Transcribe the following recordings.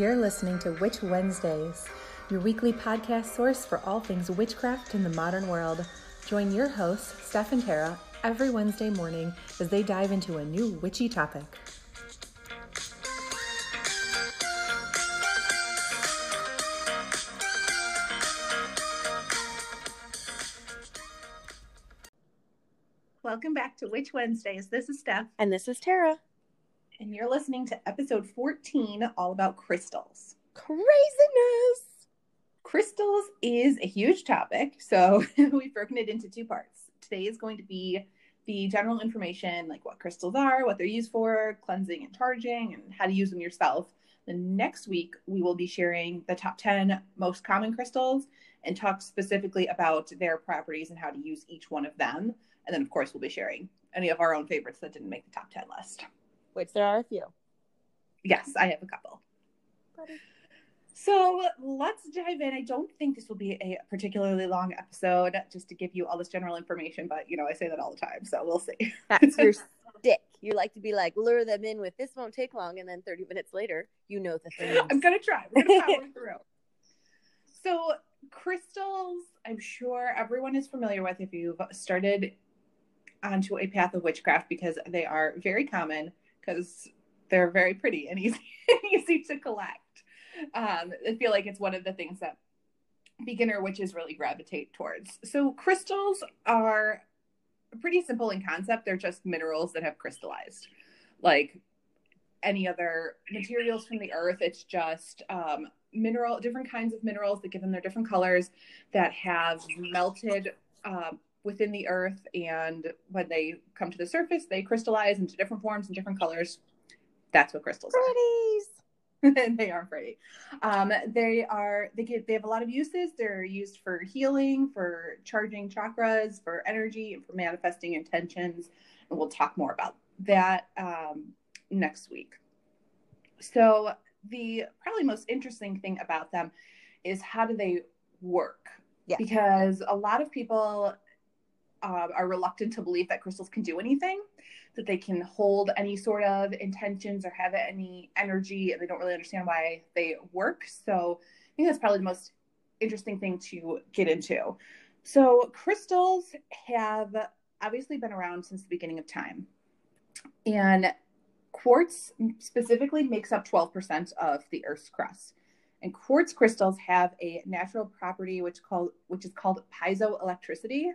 You're listening to Witch Wednesdays, your weekly podcast source for all things witchcraft in the modern world. Join your hosts, Steph and Tara, every Wednesday morning as they dive into a new witchy topic. Welcome back to Witch Wednesdays. This is Steph. And this is Tara. And you're listening to episode 14, all about crystals. Craziness! Crystals is a huge topic, so we've broken it into two parts. Today is going to be the general information, like what crystals are, what they're used for, cleansing and charging, and how to use them yourself. The next week, we will be sharing the top 10 most common crystals and talk specifically about their properties and how to use each one of them. And then, of course, we'll be sharing any of our own favorites that didn't make the top 10 list which there are a few. Yes, I have a couple. Buddy. So let's dive in. I don't think this will be a particularly long episode just to give you all this general information, but you know, I say that all the time, so we'll see. That's your stick. You like to be like, lure them in with this won't take long, and then 30 minutes later, you know the thing. I'm gonna try. We're gonna power through. So crystals, I'm sure everyone is familiar with if you've started onto a path of witchcraft because they are very common because they're very pretty and easy easy to collect. Um, I feel like it's one of the things that beginner witches really gravitate towards. So crystals are pretty simple in concept. They're just minerals that have crystallized, like any other materials from the earth. It's just um, mineral, different kinds of minerals that give them their different colors that have melted uh, within the earth and when they come to the surface they crystallize into different forms and different colors. That's what crystals Pretties. are they are pretty um, they are they get they have a lot of uses. They're used for healing for charging chakras for energy and for manifesting intentions and we'll talk more about that um, next week. So the probably most interesting thing about them is how do they work? Yeah. because a lot of people uh, are reluctant to believe that crystals can do anything, that they can hold any sort of intentions or have any energy, and they don't really understand why they work. So I think that's probably the most interesting thing to get into. So crystals have obviously been around since the beginning of time. And quartz specifically makes up 12% of the Earth's crust. And quartz crystals have a natural property which called which is called piezoelectricity,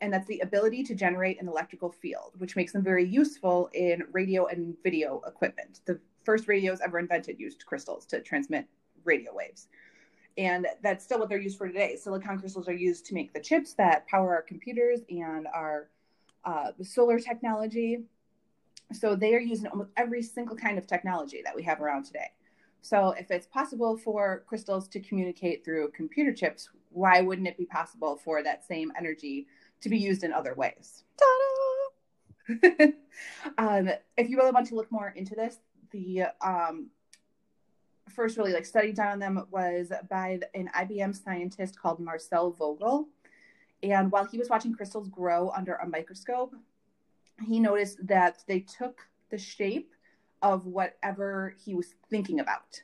and that's the ability to generate an electrical field, which makes them very useful in radio and video equipment. The first radios ever invented used crystals to transmit radio waves. And that's still what they're used for today. Silicon crystals are used to make the chips that power our computers and our uh, solar technology. So they are used in almost every single kind of technology that we have around today. So if it's possible for crystals to communicate through computer chips, why wouldn't it be possible for that same energy to be used in other ways. um, if you really want to look more into this, the um, first really like study done on them was by an IBM scientist called Marcel Vogel. And while he was watching crystals grow under a microscope, he noticed that they took the shape of whatever he was thinking about.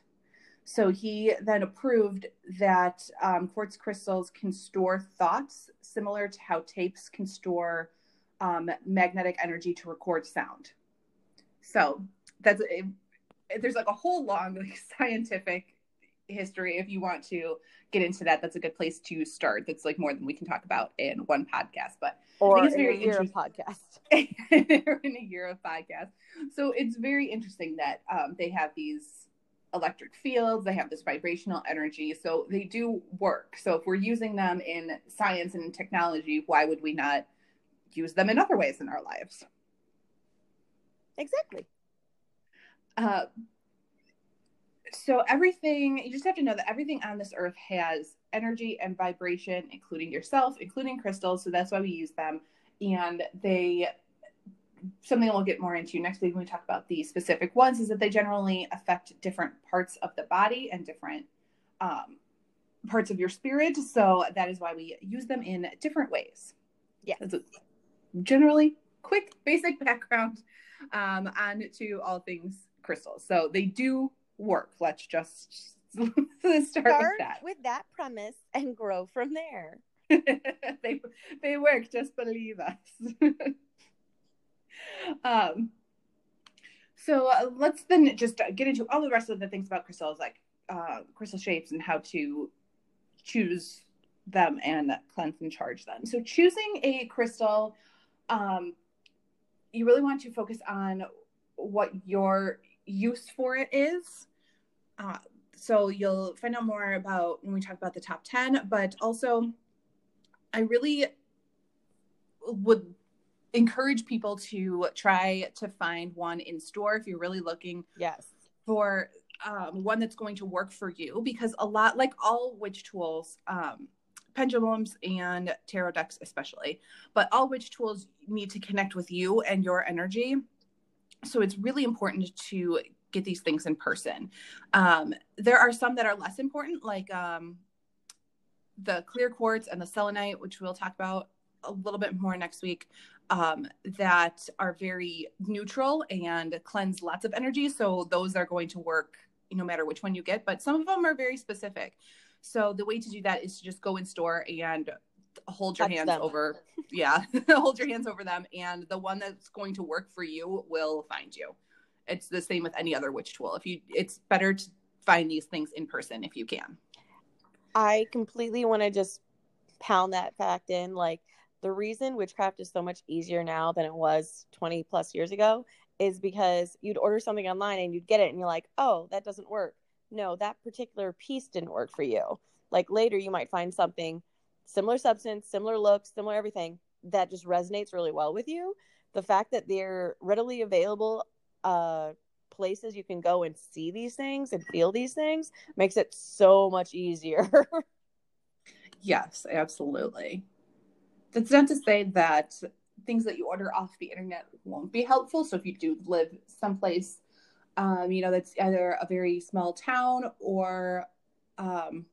So he then approved that um, quartz crystals can store thoughts similar to how tapes can store um, magnetic energy to record sound. So that's a, there's like a whole long like, scientific history. If you want to get into that, that's a good place to start. That's like more than we can talk about in one podcast, but or it's very in a year of podcast. in a year of podcast. So it's very interesting that um, they have these electric fields, they have this vibrational energy. So they do work. So if we're using them in science and technology, why would we not use them in other ways in our lives? Exactly. Uh, so everything, you just have to know that everything on this earth has energy and vibration, including yourself, including crystals. So that's why we use them. And they something we'll get more into next week when we talk about the specific ones is that they generally affect different parts of the body and different um, parts of your spirit. So that is why we use them in different ways. Yeah. generally quick, basic background um, on to all things crystals. So they do work. Let's just start, start with that. with that premise and grow from there. they they work. Just believe us. um. So uh, let's then just get into all the rest of the things about crystals, like uh, crystal shapes and how to choose them and cleanse and charge them. So choosing a crystal, um, you really want to focus on what your use for it is. Uh, so you'll find out more about when we talk about the top 10, but also I really would encourage people to try to find one in store if you're really looking yes. for um, one that's going to work for you because a lot like all witch tools um, pendulums and tarot decks especially but all witch tools need to connect with you and your energy. So it's really important to get these things in person. Um, there are some that are less important like um, the clear quartz and the selenite which we'll talk about a little bit more next week um, that are very neutral and cleanse lots of energy so those are going to work no matter which one you get but some of them are very specific so the way to do that is to just go in store and hold your Touch hands them. over yeah hold your hands over them and the one that's going to work for you will find you it's the same with any other witch tool if you it's better to find these things in person if you can I completely want to just pound that fact in. Like the reason witchcraft is so much easier now than it was 20 plus years ago is because you'd order something online and you'd get it and you're like, oh, that doesn't work. No, that particular piece didn't work for you. Like later, you might find something similar substance, similar look, similar everything that just resonates really well with you. The fact that they're readily available uh, places you can go and see these things and feel these things makes it so much easier. Yes, absolutely. That's not to say that things that you order off the internet won't be helpful. So if you do live someplace, um, you know, that's either a very small town or um,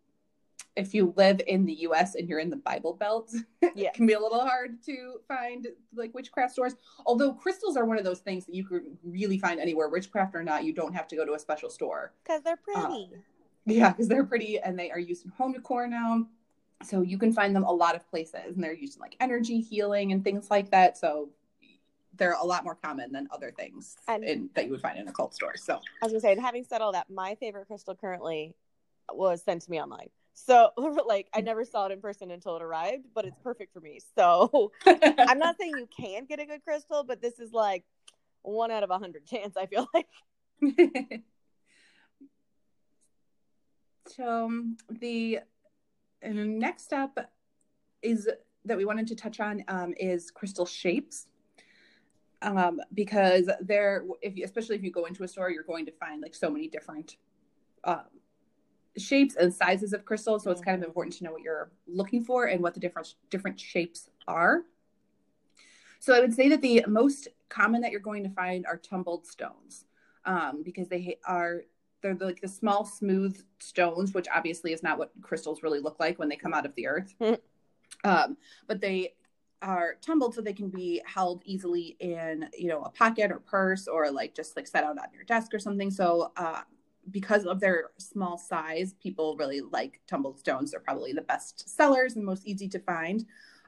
if you live in the US and you're in the Bible Belt, Yeah. it can be a little hard to find like witchcraft stores. Although crystals are one of those things that you can really find anywhere, witchcraft or not, you don't have to go to a special store. Because they're pretty. Yeah, because they're pretty and they are used in home decor now. So you can find them a lot of places and they're used in like energy healing and things like that. So they're a lot more common than other things And- in, that you would find in a cult store. So I was gonna say, and having said all that, my favorite crystal currently was sent to me online. So like I never saw it in person until it arrived, but it's perfect for me. So I'm not saying you can't get a good crystal, but this is like one out of a hundred chance, I feel like. so the uh, next step is that we wanted to touch on um, is crystal shapes. Um, because there if you, especially if you go into a store you're going to find like so many different um, shapes and sizes of crystals. So it's kind of important to know what you're looking for and what the different different shapes are. So i would say that the most common that you're going to find are tumbled stones um, because they are they're like the small smooth stones which obviously is not what crystals really look like when they come out of the earth. Mhm. um, but they are tumbled so they can be held easily in you know a pocket or purse or like just like set out on your desk or something. So uh, because of their small size people really like tumbled stones. They're probably the best sellers and most easy to find.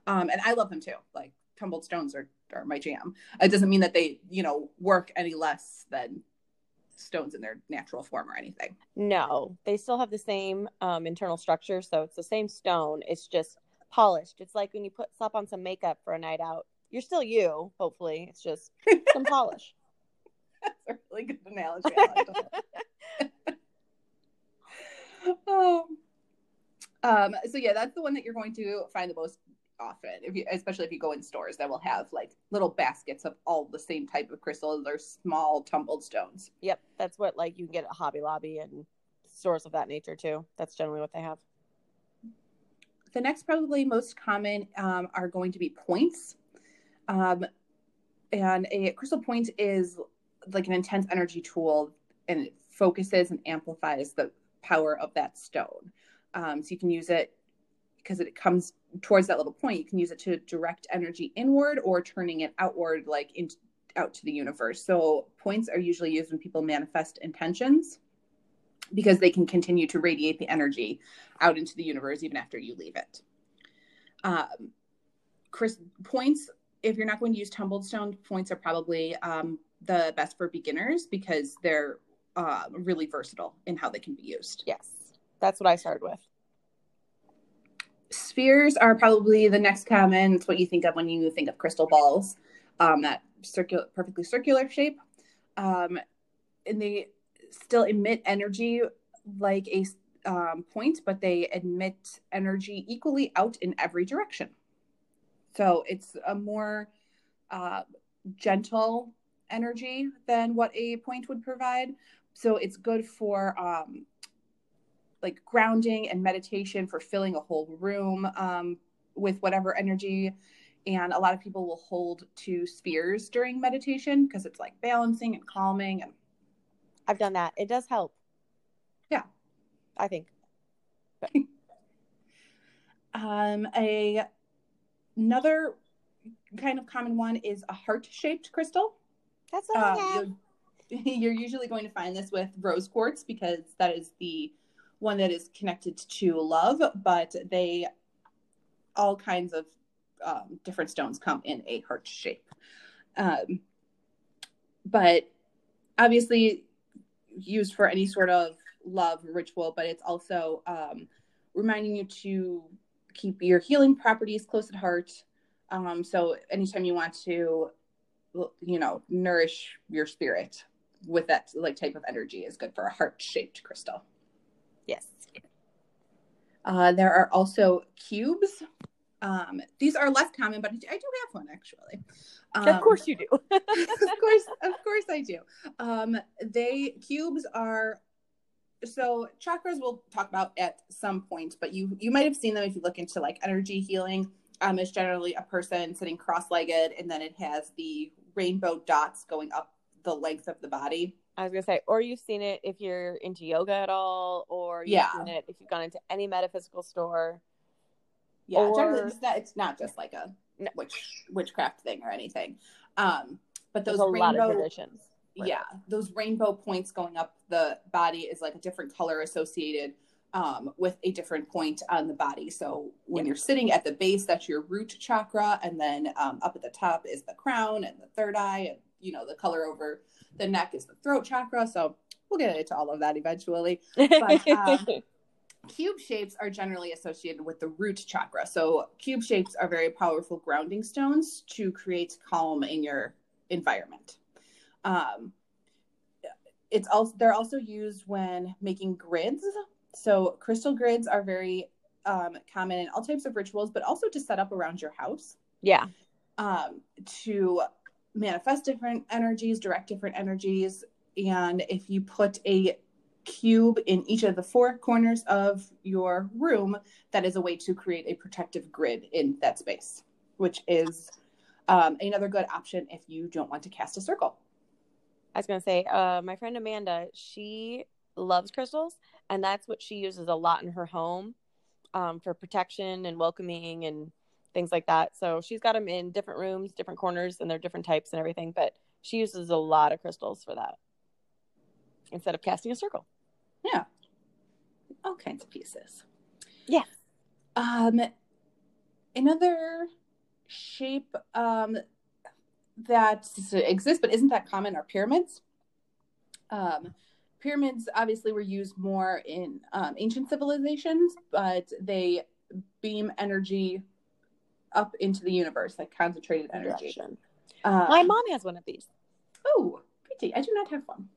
Um, and i love them too. Like tumbled stones are, are my jam. It doesn't mean that they you know work any less than stones in their natural form or anything No, they still have the same um, internal structure, so it's the same stone. It's just polished. It's like when you put slap on some makeup for a night out. You're still you, hopefully. It's just some polish. that's a really good analogy I like that. oh. Um, so yeah, that's the one that you're going to find the most often, if you, especially if you go in stores that will have like little baskets of all the same type of crystals. They're small tumbled stones. Yep, that's what like you can get at Hobby Lobby and stores of that nature too. That's generally what they have. The next, probably most common, um, are going to be points. Um, and a crystal point is like an intense energy tool and it focuses and amplifies the power of that stone. Um, so you can use it because it comes towards that little point. You can use it to direct energy inward or turning it outward, like in, out to the universe. So points are usually used when people manifest intentions. because they can continue to radiate the energy out into the universe even after you leave it. Um, Chris, points, if you're not going to use tumbled stone, points are probably um, the best for beginners because they're uh, really versatile in how they can be used. Yes, that's what I started with. Spheres are probably the next common. It's what you think of when you think of crystal balls, um, that circular, perfectly circular shape. Um, and they still emit energy like a um, point, but they emit energy equally out in every direction. So it's a more uh, gentle energy than what a point would provide. So it's good for um, like grounding and meditation, for filling a whole room um, with whatever energy. And a lot of people will hold two spheres during meditation because it's like balancing and calming. And I've done that. It does help. Yeah, I think. um, a another kind of common one is a heart shaped crystal. That's what um, have. You're, you're usually going to find this with rose quartz because that is the one that is connected to love, but they all kinds of um, different stones come in a heart shape. Um, but obviously used for any sort of love ritual, but it's also um, reminding you to keep your healing properties close at heart. Um, so anytime you want to, you know, nourish your spirit with that like type of energy is good for a heart shaped crystal. Yes. Uh, there are also cubes. Um, these are less common, but I do have one actually. Um, of course you do. of course, of course I do. Um, they cubes are so chakras we'll talk about at some point, but you you might have seen them if you look into like energy healing. Um, it's generally a person sitting cross-legged, and then it has the rainbow dots going up the length of the body. I was gonna say, or you've seen it if you're into yoga at all, or you've yeah. seen it if you've gone into any metaphysical store. Yeah, or... it's not, it's not just like a no. witch witchcraft thing or anything. Um, but those rainbow traditions. Yeah, those rainbow points going up the body is like a different color associated um, with a different point on the body. So when you're sitting at the base, that's your root chakra, and then um, up at the top is the crown and the third eye, and you know the color over the neck is the throat chakra. So we'll get into all of that eventually. But um, cube shapes are generally associated with the root chakra. So cube shapes are very powerful grounding stones to create calm in your environment. Um, it's also they're also used when making grids. So crystal grids are very um, common in all types of rituals, but also to set up around your house. Yeah. Um, to manifest different energies, direct different energies. And if you put a cube in each of the four corners of your room, that is a way to create a protective grid in that space, which is um, another good option if you don't want to cast a circle. I was going to say, uh, my friend Amanda, she loves crystals, and that's what she uses a lot in her home um, for protection and welcoming and things like that. So she's got them in different rooms, different corners, and they're different types and everything. But she uses a lot of crystals for that instead of casting a circle. Yeah, all kinds of pieces. Yeah. Um, another shape um that exists but isn't that common are pyramids. Um, pyramids obviously were used more in um, ancient civilizations, but they beam energy up into the universe, like concentrated energy. Um, My mom has one of these. Oh, pretty. I do not have one.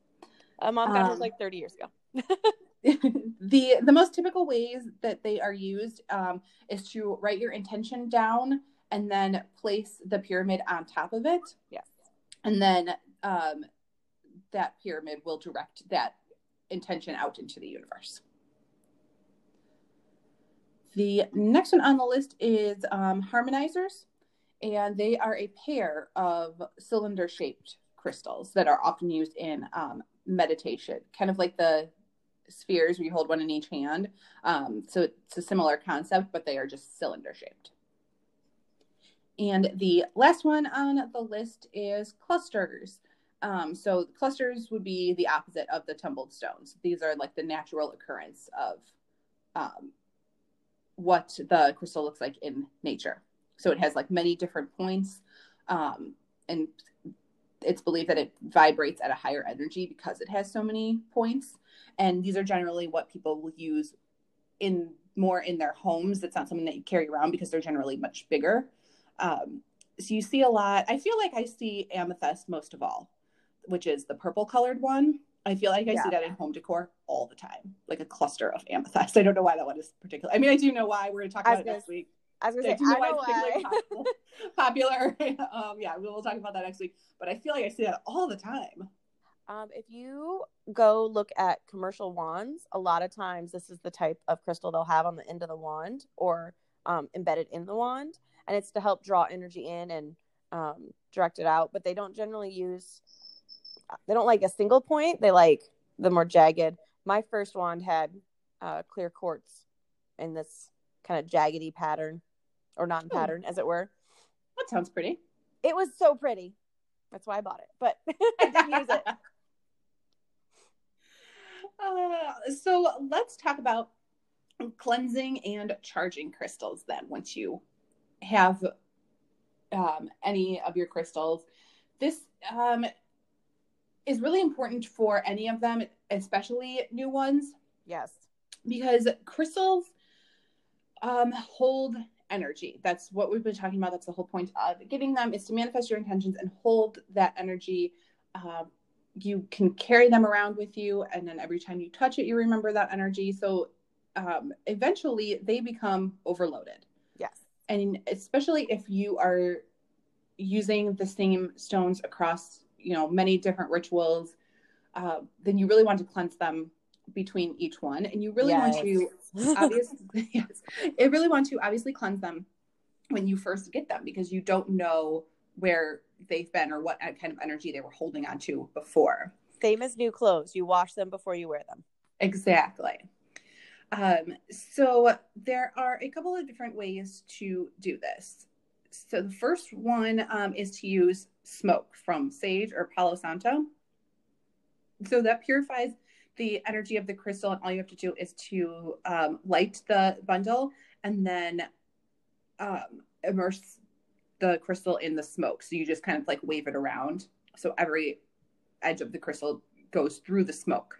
Uh, mom got um, hers like 30 years ago. the the most typical ways that they are used um, is to write your intention down and then place the pyramid on top of it. Yes. And then um, that pyramid will direct that intention out into the universe. The next one on the list is um, harmonizers, and they are a pair of cylinder shaped crystals that are often used in um, meditation, kind of like the spheres where you hold one in each hand. Um, so it's a similar concept, but they are just cylinder shaped. And the last one on the list is clusters. Um, so clusters would be the opposite of the tumbled stones. These are like the natural occurrence of um, what the crystal looks like in nature. So it has like many different points, um, and it's believed that it vibrates at a higher energy because it has so many points. And these are generally what people will use in more in their homes. It's not something that you carry around because they're generally much bigger. Um, so you see a lot. I feel like I see amethyst most of all, which is the purple colored one. I feel like I yeah. see that in home decor all the time, like a cluster of amethyst. I don't know why that one is particular. I mean, I do know why. We're going to talk about it next week. I was going to say, I, I know why. popular. um, yeah, we'll talk about that next week. But I feel like I see that all the time. Um, if you go look at commercial wands, a lot of times this is the type of crystal they'll have on the end of the wand or um, embedded in the wand, and it's to help draw energy in and um, direct it out. But they don't generally use, they don't like a single point. They like the more jagged. My first wand had uh, clear quartz in this kind of jaggedy pattern or non-pattern, oh. as it were. That sounds pretty. It was so pretty. That's why I bought it, but I didn't use it. Uh, so let's talk about cleansing and charging crystals then once you have um, any of your crystals this um, is really important for any of them especially new ones. Yes. Because crystals um, hold energy. That's what we've been talking about. That's the whole point of getting them is to manifest your intentions and hold that energy. Uh, you can carry them around with you and then every time you touch it you remember that energy. So um, eventually they become overloaded. Yes. And especially if you are using the same stones across you know many different rituals uh, then you really want to cleanse them between each one and you really yes. want to obviously yes it really want to obviously cleanse them when you first get them because you don't know where they've been or what kind of energy they were holding on to before. Same as new clothes. You wash them before you wear them. Exactly. Um, so there are a couple of different ways to do this. So the first one um, is to use smoke from sage or Palo Santo. So that purifies the energy of the crystal, and all you have to do is to um, light the bundle and then um, immerse the crystal in the smoke. So you just kind of like wave it around. So every edge of the crystal goes through the smoke,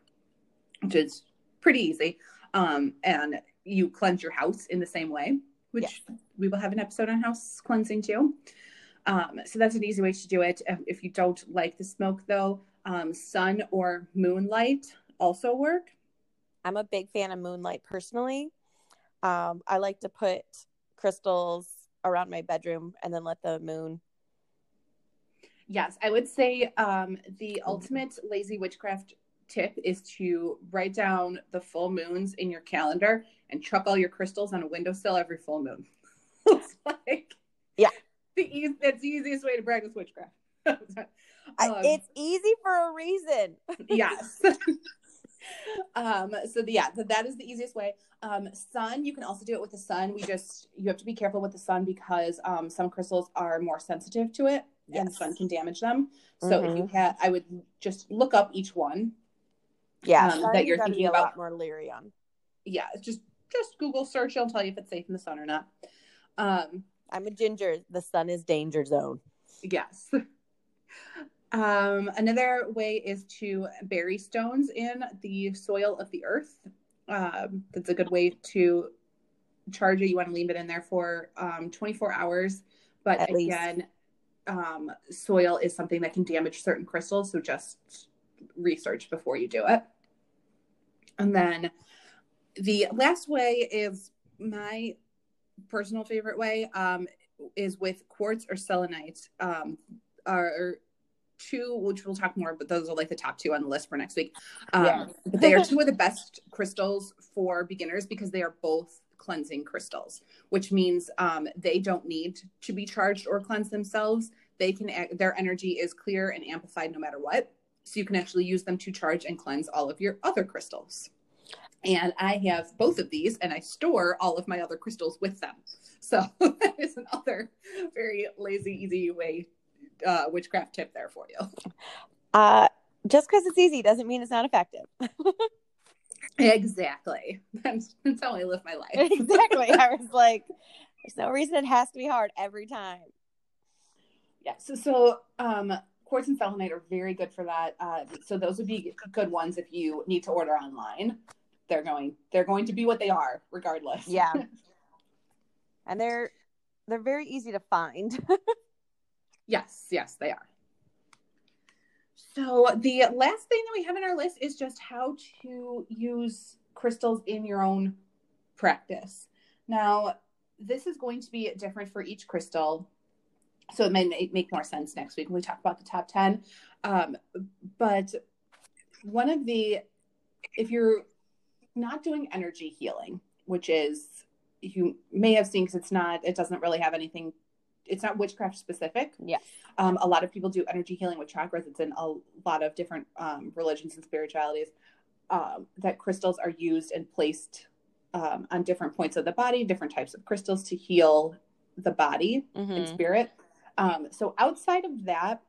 which is pretty easy. Um, and you cleanse your house in the same way, which yes. we will have an episode on house cleansing too. Um, so that's an easy way to do it. If you don't like the smoke though, um, sun or moonlight also work. I'm a big fan of moonlight personally. Um, I like to put crystals around my bedroom and then let the moon yes i would say um, the ultimate lazy witchcraft tip is to write down the full moons in your calendar and chuck all your crystals on a windowsill every full moon. It's like yeah. The e- that's the easiest way to practice witchcraft. Um, it's easy for a reason. Yes. Um so the, yeah that is the easiest way. Um sun you can also do it with the sun. We just you have to be careful with the sun because um some crystals are more sensitive to it yes. and sun can damage them. So mm-hmm. if you mm-hmm. had i would just look up each one yeah um, that you're thinking about a lot more leery on yeah just just google search it'll tell you if it's safe in the sun or not um i'm a ginger the sun is danger zone yes Um, another way is to bury stones in the soil of the earth. Um, that's a good way to charge it. You want to leave it in there for um, 24 hours. But At again, um, soil is something that can damage certain crystals. So just research before you do it. And then the last way is my personal favorite way um, is with quartz or selenite. Um, are two, which we'll talk more, but those are like the top two on the list for next week. Um, yeah. they are two of the best crystals for beginners because they are both cleansing crystals, which means um, they don't need to be charged or cleanse themselves. They can, their energy is clear and amplified no matter what. So you can actually use them to charge and cleanse all of your other crystals. And I have both of these and I store all of my other crystals with them. So that is another very lazy, easy way uh, witchcraft tip there for you. Uh, just because it's easy doesn't mean it's not effective. exactly. That's, that's how I live my life. exactly. I was like, there's no reason it has to be hard every time. Yeah. So, so um, quartz and selenite are very good for that. Uh, so those would be good ones if you need to order online. They're going. They're going to be what they are, regardless. Yeah. and they're they're very easy to find. yes. Yes, they are. So the last thing that we have in our list is just how to use crystals in your own practice. Now, this is going to be different for each crystal. So it may make more sense next week when we talk about the top 10. Um, but one of the, if you're not doing energy healing, which is, you may have seen because it's not, it doesn't really have anything it's not witchcraft specific. Yeah. Um, a lot of people do energy healing with chakras. It's in a lot of different um, religions and spiritualities um, that crystals are used and placed um, on different points of the body, different types of crystals to heal the body mm-hmm. and spirit. Um, so outside of that,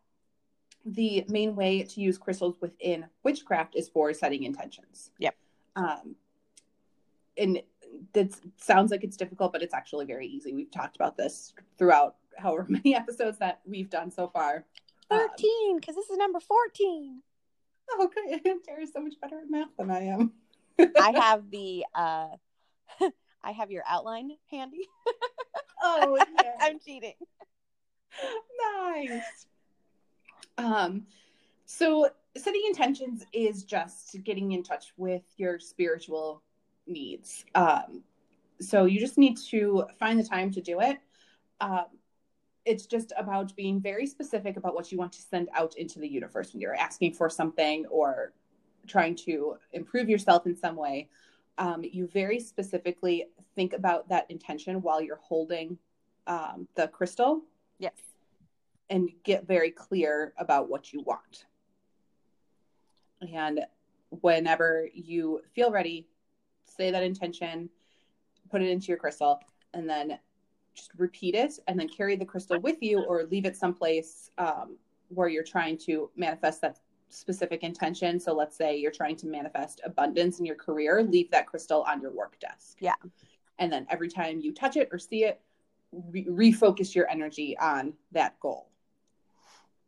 the main way to use crystals within witchcraft is for setting intentions. Yep. Um, and that sounds like it's difficult, but it's actually very easy. We've talked about this throughout however many episodes that we've done so far. 13, because um, this is number 14. Oh, okay. Tara's so much better at math than I am. I have the, uh, I have your outline handy. oh, yeah. I'm cheating. Nice. Um, so setting intentions is just getting in touch with your spiritual needs. Um, so you just need to find the time to do it. Um, it's just about being very specific about what you want to send out into the universe when you're asking for something or trying to improve yourself in some way. Um, you very specifically think about that intention while you're holding um, the crystal. Yes. And get very clear about what you want. And whenever you feel ready, say that intention, put it into your crystal, and then just repeat it and then carry the crystal with you or leave it someplace um, where you're trying to manifest that specific intention. So let's say you're trying to manifest abundance in your career, leave that crystal on your work desk. Yeah. And then every time you touch it or see it, re- refocus your energy on that goal.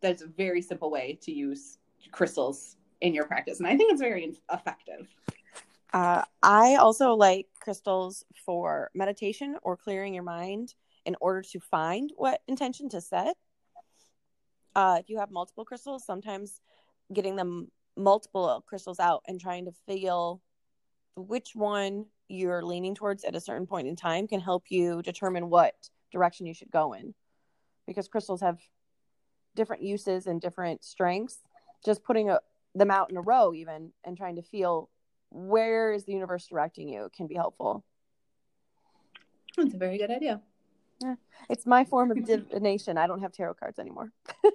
That's a very simple way to use crystals in your practice. And I think it's very effective. Uh, I also like crystals for meditation or clearing your mind in order to find what intention to set. Uh, if you have multiple crystals, sometimes getting them multiple crystals out and trying to feel which one you're leaning towards at a certain point in time can help you determine what direction you should go in because crystals have different uses and different strengths just putting a, them out in a row even and trying to feel where is the universe directing you can be helpful. That's a very good idea. Yeah. It's my form of divination. I don't have tarot cards anymore.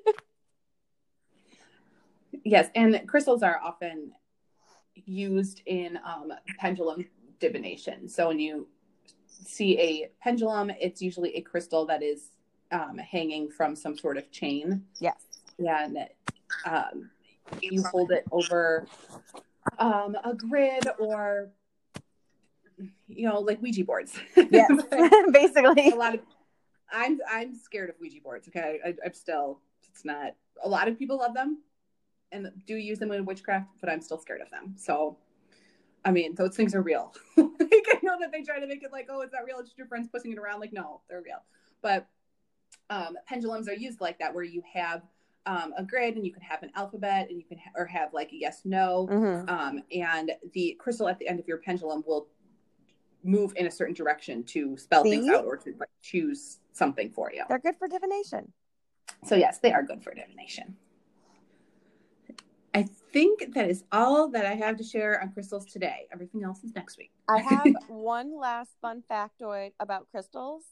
yes, and crystals are often used in um, pendulum divination. So when you see a pendulum, it's usually a crystal that is um, hanging from some sort of chain. Yes. Yeah, and um, you hold it over um, a grid or you know like ouija boards. Yes basically. a lot of i'm i'm scared of ouija boards okay? I, i'm still it's not a lot of people love them and do use them in witchcraft but i'm still scared of them. So i mean those things are real. Like i know that they try to make it like oh it's not real? It's just your friends pushing it around. Like no they're real. But um, pendulums are used like that where you have um, a grid and you can have an alphabet and you can ha- or have like a yes no. Mm-hmm. um, and the crystal at the end of your pendulum will move in a certain direction to spell See? things out or to like choose something for you. They're good for divination. So yes they are good for divination i think that is all that i have to share on crystals today everything else is next week i have one last fun factoid about crystals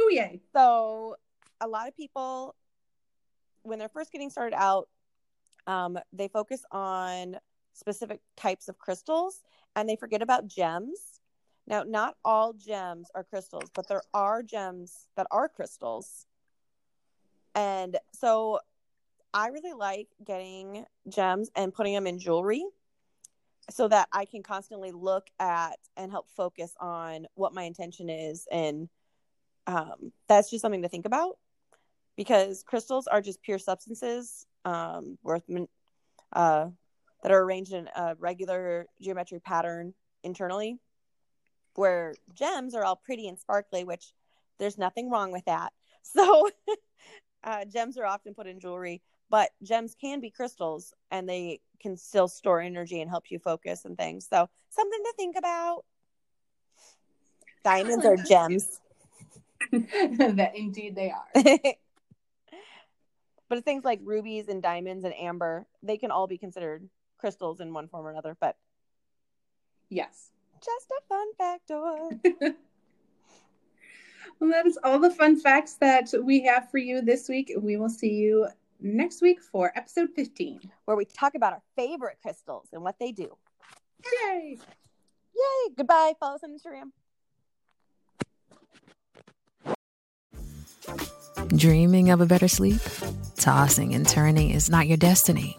oh yay so a lot of people when they're first getting started out, um, they focus on specific types of crystals and they forget about gems. Now, not all gems are crystals, but there are gems that are crystals. And so I really like getting gems and putting them in jewelry so that I can constantly look at and help focus on what my intention is. And um, that's just something to think about because crystals are just pure substances um, worth, uh, that are arranged in a regular geometric pattern internally, where gems are all pretty and sparkly, which there's nothing wrong with that. So, uh, gems are often put in jewelry but gems can be crystals and they can still store energy and help you focus and things. So something to think about. Diamonds are gems. that indeed they are. but things like rubies and diamonds and amber, they can all be considered crystals in one form or another. But yes, just a fun factoid. well, that is all the fun facts that we have for you this week. We will see you next week for episode 15, where we talk about our favorite crystals and what they do. Yay! Yay! Goodbye. Follow us on Instagram. Dreaming of a better sleep? Tossing and turning is not your destiny.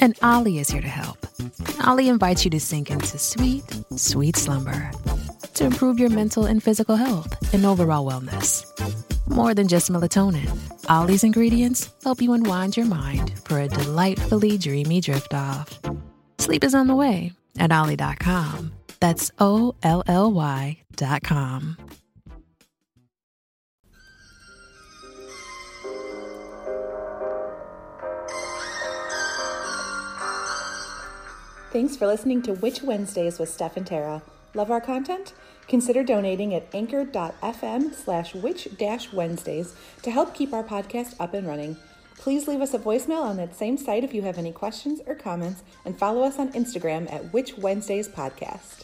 And Olly is here to help. Olly invites you to sink into sweet, sweet slumber to improve your mental and physical health and overall wellness. More than just melatonin, Olly's ingredients help you unwind your mind for a delightfully dreamy drift off. Sleep is on the way at Olly.com. That's O L L Y.com. Thanks for listening to Witch Wednesdays with Steph and Tara. Love our content? Consider donating at anchor.fm slash witch Wednesdays to help keep our podcast up and running. Please leave us a voicemail on that same site if you have any questions or comments, and follow us on Instagram at Witch Wednesdays Podcast.